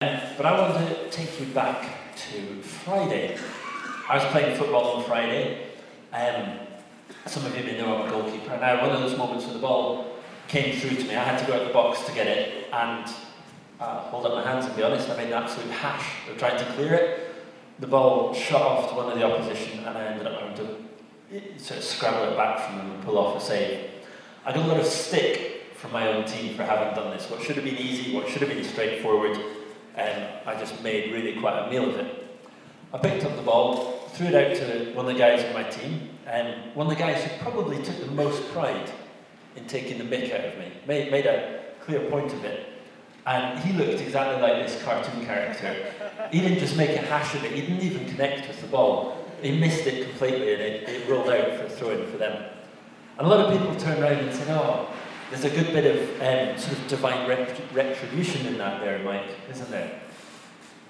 But I want to take you back to Friday. I was playing football on Friday. Um, some of you may know I'm a goalkeeper, and I one of those moments where the ball came through to me. I had to go out the box to get it, and uh, hold up my hands and be honest, I made an absolute hash of trying to clear it. The ball shot off to one of the opposition, and I ended up having to sort of scramble it back from them and pull off a save. I got a lot of stick from my own team for having done this. What should have been easy, what should have been straightforward, and um, I just made really quite a meal of it. I picked up the ball, threw it out to one of the guys in my team, and one of the guys who probably took the most pride in taking the mick out of me, made, made a clear point of it. And he looked exactly like this cartoon character. He didn't just make a hash of it, he didn't even connect with the ball. He missed it completely and it, it rolled out for a throw in for them. And a lot of people turned around and said, oh, there's a good bit of um, sort of divine retribution in that there, Mike, isn't there?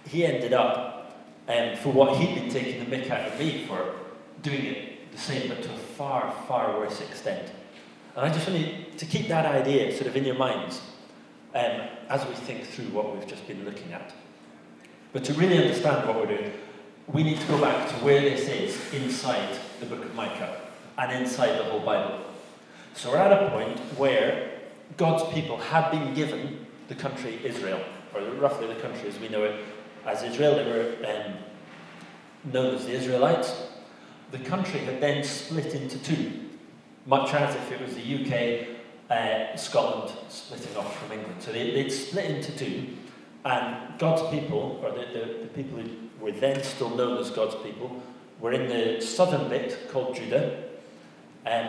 He ended up, um, for what he'd been taking the mick out of me for, doing it the same, but to a far, far worse extent. And I just want you to keep that idea sort of in your minds um, as we think through what we've just been looking at. But to really understand what we're doing, we need to go back to where this is inside the book of Micah and inside the whole Bible. So we're at a point where God's people have been given the country Israel, or roughly the country as we know it as Israel. They were um, known as the Israelites. The country had then split into two, much as if it was the UK, uh, Scotland splitting off from England. So they, would split into two, and God's people, or the, the, the people who were then still known as God's people, were in the southern bit called Judah. Um,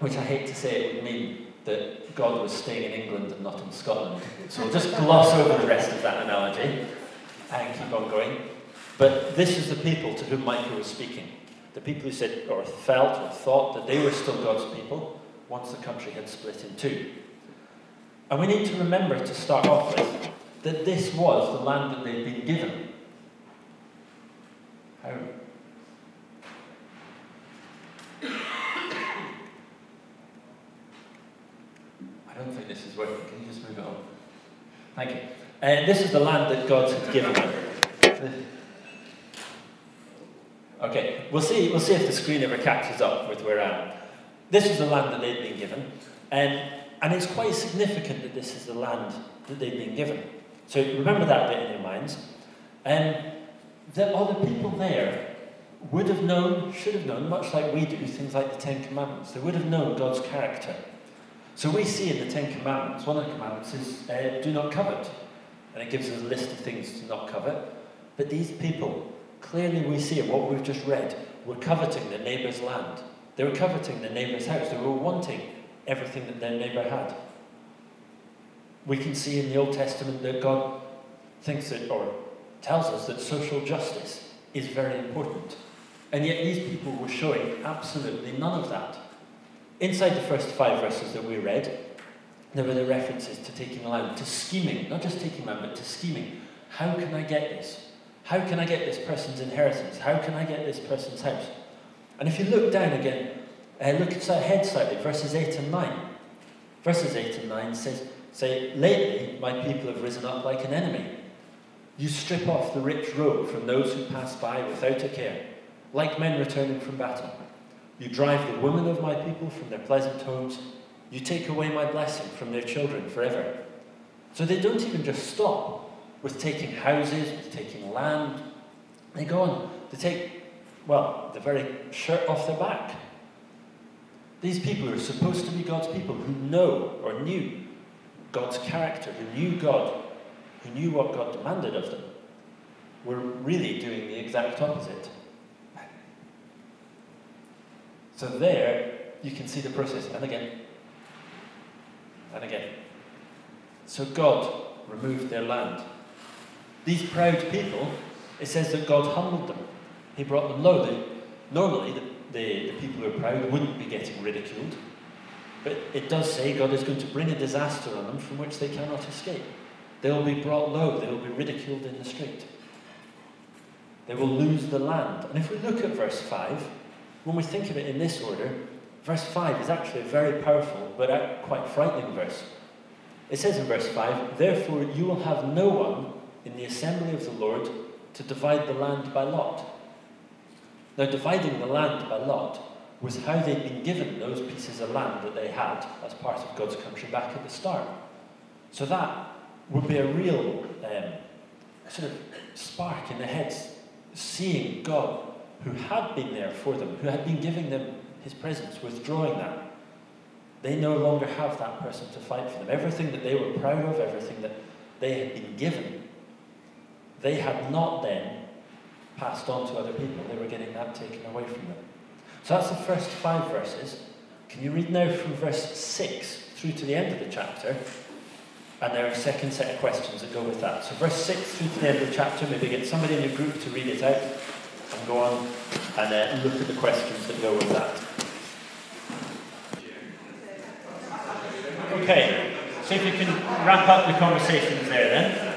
which I hate to say it would mean that God was staying in England and not in Scotland. So we'll just gloss over the rest of that analogy and keep on going. But this is the people to whom Micah was speaking. The people who said, or felt, or thought that they were still God's people once the country had split in two. And we need to remember to start off with that this was the land that they'd been given. How don't think this is working. Can you just move it on? Thank you. Uh, this is the land that God had given them. Okay, we'll see, we'll see if the screen ever catches up with where I am. This is the land that they'd been given, um, and it's quite significant that this is the land that they'd been given. So remember that bit in your minds. Um, that all the people there would have known, should have known, much like we do, things like the Ten Commandments. They would have known God's character. So we see in the Ten Commandments, one of the commandments is uh, do not covet. And it gives us a list of things to not covet. But these people, clearly we see in what we've just read, were coveting their neighbour's land. They were coveting their neighbour's house. They were wanting everything that their neighbour had. We can see in the Old Testament that God thinks that, or tells us that social justice is very important. And yet these people were showing absolutely none of that. Inside the first five verses that we read, there were the references to taking land, to scheming, not just taking land, but to scheming. How can I get this? How can I get this person's inheritance? How can I get this person's house? And if you look down again, uh, look ahead slightly, verses 8 and 9. Verses 8 and 9 says, Say, lately my people have risen up like an enemy. You strip off the rich robe from those who pass by without a care, like men returning from battle. You drive the women of my people from their pleasant homes. You take away my blessing from their children forever. So they don't even just stop with taking houses, with taking land. They go on to take, well, the very shirt off their back. These people who are supposed to be God's people, who know or knew God's character, who knew God, who knew what God demanded of them, were really doing the exact opposite. So there, you can see the process, and again, and again. So God removed their land. These proud people, it says that God humbled them. He brought them low. They, normally, the, the, the people who are proud wouldn't be getting ridiculed. But it does say God is going to bring a disaster on them from which they cannot escape. They will be brought low. They will be ridiculed in the street. They will lose the land. And if we look at verse 5, when we think of it in this order, verse 5 is actually a very powerful but quite frightening verse. It says in verse 5, Therefore you will have no one in the assembly of the Lord to divide the land by lot. Now, dividing the land by lot was how they'd been given those pieces of land that they had as part of God's country back at the start. So that would be a real um, sort of spark in their heads, seeing God who had been there for them, who had been giving them his presence, withdrawing that. They no longer have that person to fight for them. Everything that they were proud of, everything that they had been given, they had not then passed on to other people. They were getting that taken away from them. So that's the first five verses. Can you read now from verse 6 through to the end of the chapter? And there are a second set of questions that go with that. So, verse 6 through to the end of the chapter, maybe get somebody in your group to read it out and go on and uh, look at the questions that go with that. Okay, so if you can wrap up the conversations there then.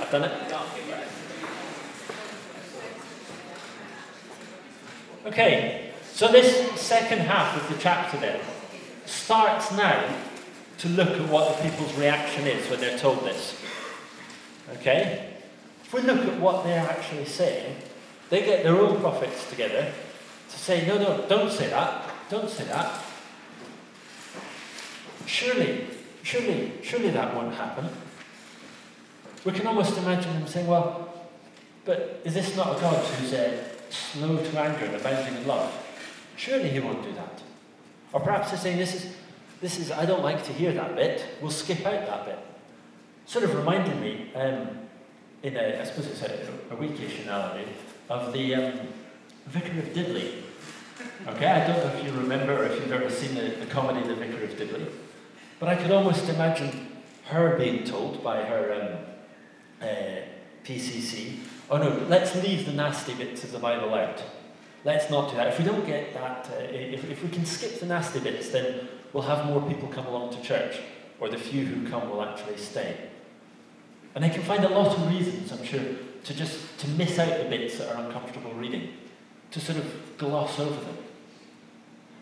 I've done it. Okay, so this second half of the chapter then starts now to look at what the people's reaction is when they're told this. Okay? If we look at what they're actually saying, they get their own prophets together to say, no, no, don't say that. Don't say that. Surely, surely, surely that won't happen. We can almost imagine them saying, well, but is this not a God who's uh, slow to anger and abounding in love? Surely he won't do that. Or perhaps they're saying, this is, this is, I don't like to hear that bit. We'll skip out that bit. Sort of reminded me, um, in a, I suppose it's a, a weekish analogy, of the um, Vicar of Dibley. Okay, I don't know if you remember or if you've ever seen the, the comedy The Vicar of Dibley, but I could almost imagine her being told by her um, uh, PCC, oh no, let's leave the nasty bits of the Bible out. Let's not do that. If we don't get that, uh, if, if we can skip the nasty bits, then we'll have more people come along to church, or the few who come will actually stay. And they can find a lot of reasons, I'm sure, to just to miss out the bits that are uncomfortable reading, to sort of gloss over them.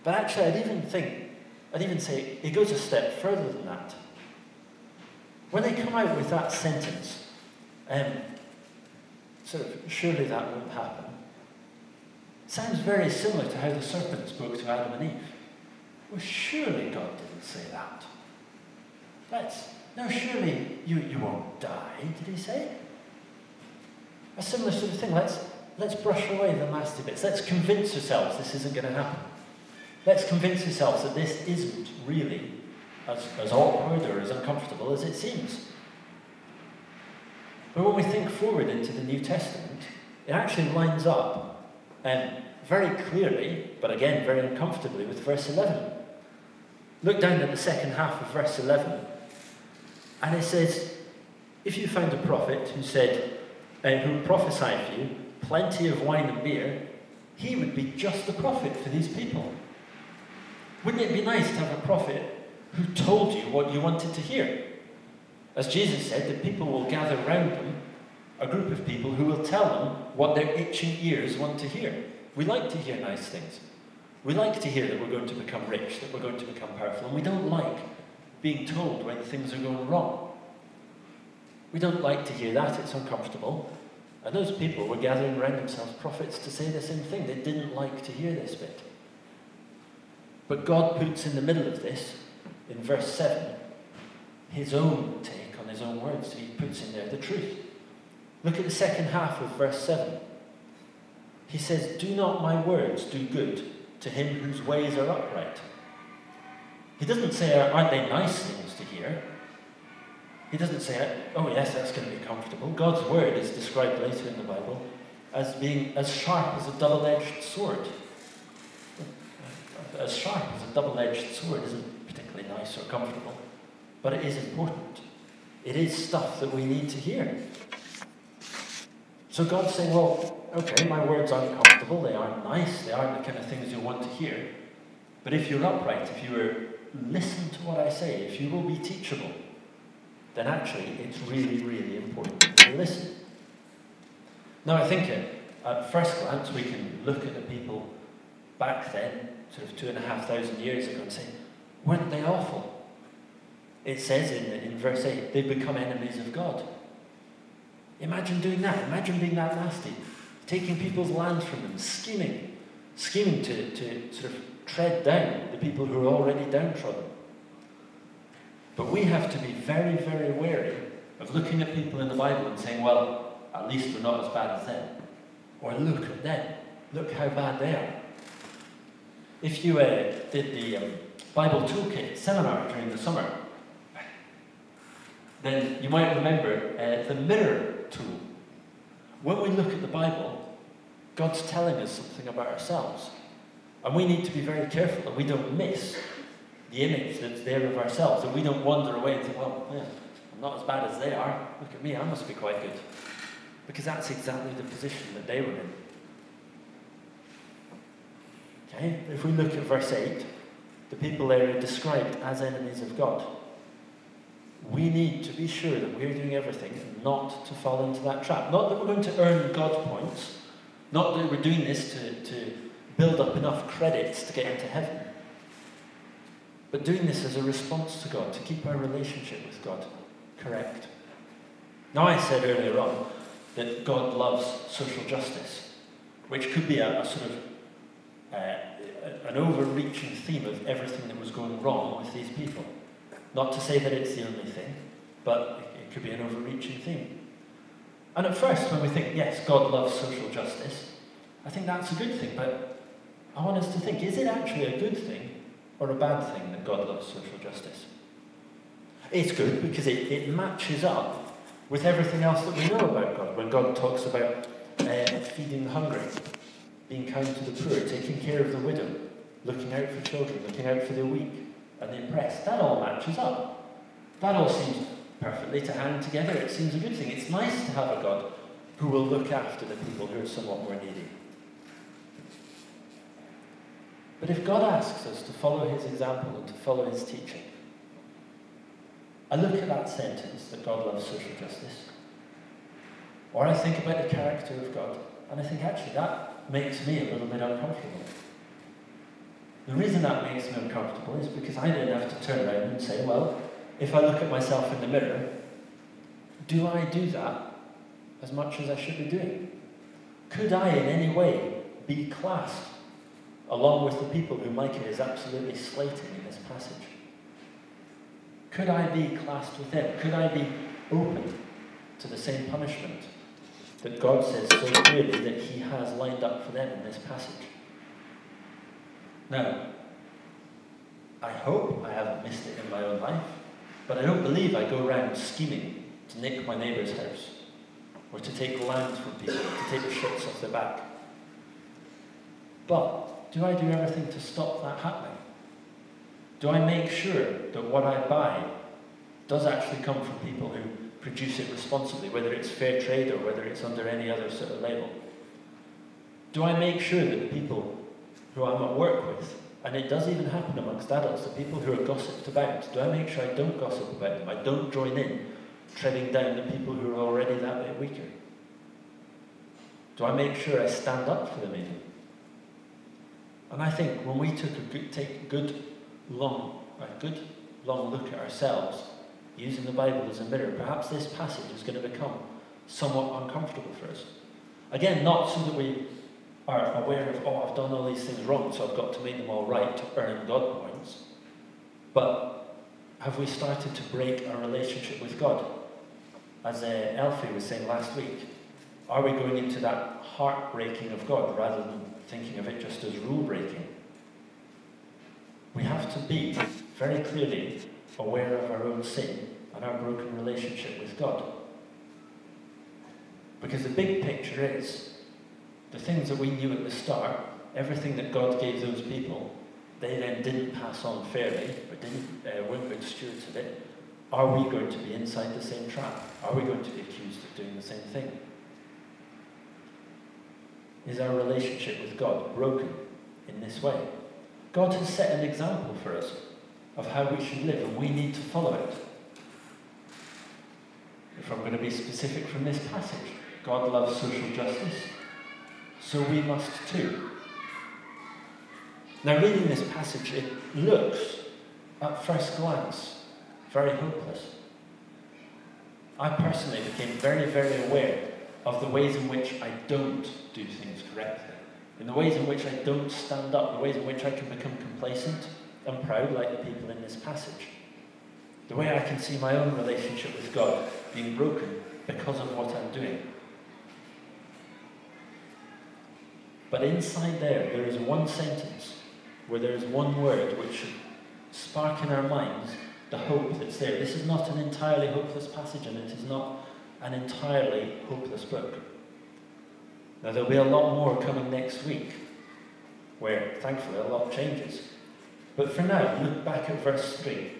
But actually, I'd even think, I'd even say it goes a step further than that. When they come out with that sentence, um, sort of, surely that won't happen, sounds very similar to how the serpent spoke to Adam and Eve. Well, surely God didn't say that. That's, no, surely you, you won't die, did he say? A similar sort of thing. Let's, let's brush away the nasty bits. Let's convince ourselves this isn't going to happen. Let's convince ourselves that this isn't really as, as awkward or as uncomfortable as it seems. But when we think forward into the New Testament, it actually lines up um, very clearly, but again very uncomfortably, with verse 11. Look down at the second half of verse 11, and it says, If you found a prophet who said, uh, who prophesied for you plenty of wine and beer, he would be just the prophet for these people. Wouldn't it be nice to have a prophet who told you what you wanted to hear? As Jesus said, the people will gather round them, a group of people who will tell them what their itching ears want to hear. We like to hear nice things. We like to hear that we're going to become rich, that we're going to become powerful, and we don't like being told when things are going wrong. We don't like to hear that, it's uncomfortable. And those people were gathering around themselves prophets to say the same thing. They didn't like to hear this bit. But God puts in the middle of this, in verse 7, his own take on his own words. He puts in there the truth. Look at the second half of verse 7. He says, Do not my words do good to him whose ways are upright? He doesn't say, Aren't they nice things to hear? He doesn't say, oh, yes, that's going to be comfortable. God's word is described later in the Bible as being as sharp as a double edged sword. As sharp as a double edged sword isn't particularly nice or comfortable, but it is important. It is stuff that we need to hear. So God's saying, well, okay, my words aren't comfortable, they aren't nice, they aren't the kind of things you want to hear. But if you're upright, if you are, listen to what I say, if you will be teachable, then actually it's really, really important to listen. Now, I think at, at first glance we can look at the people back then, sort of two and a half thousand years ago, and say, weren't they awful? It says in, in verse 8, they've become enemies of God. Imagine doing that. Imagine being that nasty. Taking people's land from them, scheming, scheming to, to sort of tread down the people who are already downtrodden. But we have to be very, very wary of looking at people in the Bible and saying, well, at least we're not as bad as them. Or look at them. Look how bad they are. If you uh, did the um, Bible Toolkit seminar during the summer, then you might remember uh, the mirror tool. When we look at the Bible, God's telling us something about ourselves. And we need to be very careful that we don't miss the image that's there of ourselves, and we don't wander away and think, well, yeah, I'm not as bad as they are. Look at me, I must be quite good. Because that's exactly the position that they were in. Okay, if we look at verse 8, the people there are described as enemies of God. We need to be sure that we're doing everything not to fall into that trap. Not that we're going to earn God points, not that we're doing this to, to build up enough credits to get into heaven, but doing this as a response to God, to keep our relationship with God correct. Now, I said earlier on that God loves social justice, which could be a, a sort of uh, an overreaching theme of everything that was going wrong with these people. Not to say that it's the only thing, but it could be an overreaching theme. And at first, when we think, yes, God loves social justice, I think that's a good thing, but I want us to think, is it actually a good thing or a bad thing that God loves social justice? It's good because it, it matches up with everything else that we know about God. When God talks about uh, feeding the hungry, being kind to the poor, taking care of the widow, looking out for children, looking out for the weak and the oppressed, that all matches up. That all seems perfectly to hang together. It seems a good thing. It's nice to have a God who will look after the people who are somewhat more needy. But if God asks us to follow his example and to follow his teaching, I look at that sentence that God loves social justice, or I think about the character of God, and I think actually that makes me a little bit uncomfortable. The reason that makes me uncomfortable is because I then have to turn around and say, well, if I look at myself in the mirror, do I do that as much as I should be doing? Could I in any way be classed along with the people who Micah is absolutely slating in this passage? Could I be classed with them? Could I be open to the same punishment that God says so clearly that He has lined up for them in this passage? Now, I hope I haven't missed it in my own life, but I don't believe I go around scheming to nick my neighbour's house or to take land from people, to take the shirts off their back. But do I do everything to stop that happening? Do I make sure that what I buy does actually come from people who produce it responsibly, whether it's fair trade or whether it's under any other sort of label? Do I make sure that the people who I'm at work with, and it does even happen amongst adults, the people who are gossiped about, do I make sure I don't gossip about them? I don't join in treading down the people who are already that bit weaker? Do I make sure I stand up for them even? And I think when we took a good, take a good long, a good long look at ourselves, using the Bible as a mirror, perhaps this passage is going to become somewhat uncomfortable for us. Again, not so that we are aware of, oh, I've done all these things wrong, so I've got to make them all right to earn God points. But have we started to break our relationship with God? As uh, Elfie was saying last week, are we going into that heartbreaking of God rather than thinking of it just as rule breaking. We have to be very clearly aware of our own sin and our broken relationship with God. Because the big picture is the things that we knew at the start, everything that God gave those people, they then didn't pass on fairly, or didn't, uh, weren't good stewards of it. Are we going to be inside the same trap? Are we going to be accused of doing the same thing? Is our relationship with God broken in this way? God has set an example for us of how we should live, and we need to follow it. If I'm going to be specific from this passage, God loves social justice, so we must too. Now, reading this passage, it looks, at first glance, very hopeless. I personally became very, very aware of the ways in which I don't do things correctly, in the ways in which I don't stand up, the ways in which I can become complacent and proud, like the people in this passage. The way I can see my own relationship with God being broken because of what I'm doing. But inside there, there is one sentence where there is one word which should spark in our minds the hope that's there. This is not an entirely hopeless passage, and it is not an entirely hopeless book. Now, there'll be a lot more coming next week, where thankfully a lot changes. But for now, look back at verse 3.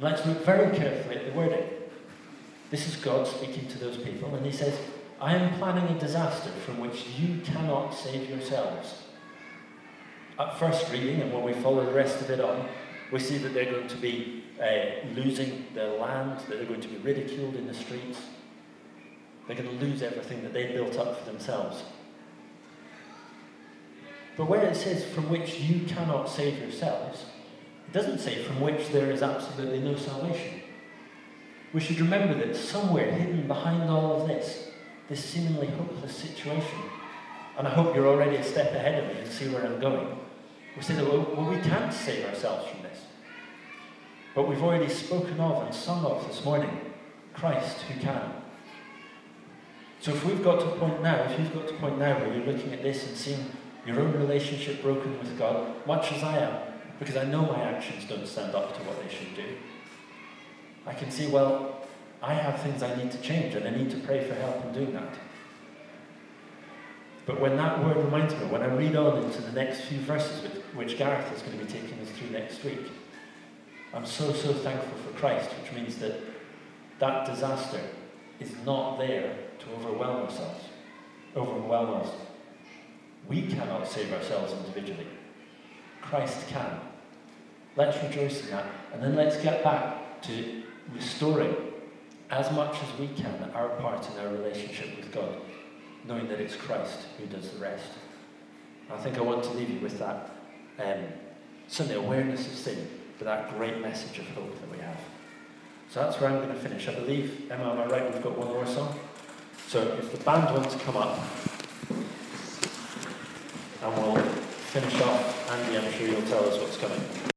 Let's look very carefully at the wording. This is God speaking to those people, and He says, I am planning a disaster from which you cannot save yourselves. At first reading, and when we follow the rest of it on, we see that they're going to be uh, losing their land, that they're going to be ridiculed in the streets. They're going to lose everything that they built up for themselves. But where it says, from which you cannot save yourselves, it doesn't say from which there is absolutely no salvation. We should remember that somewhere hidden behind all of this this seemingly hopeless situation. And I hope you're already a step ahead of me and see where I'm going. We say that, well, we can't save ourselves from this. But we've already spoken of and sung of this morning Christ who can. So if we've got to a point now, if you've got to a point now where you're looking at this and seeing your own relationship broken with God, much as I am, because I know my actions don't stand up to what they should do, I can see, well, I have things I need to change and I need to pray for help in doing that. But when that word reminds me, when I read on into the next few verses, which Gareth is going to be taking us through next week, I'm so, so thankful for Christ, which means that that disaster is not there to overwhelm ourselves, overwhelm us. We cannot save ourselves individually. Christ can. Let's rejoice in that, and then let's get back to restoring as much as we can our part in our relationship with God, knowing that it's Christ who does the rest. I think I want to leave you with that um, certainly awareness of sin, but that great message of hope that we have. So that's where I'm going to finish. I believe, Emma, am I right? We've got one more song. So if the band wants to come up, and we'll finish off, Andy, I'm sure you'll tell us what's coming.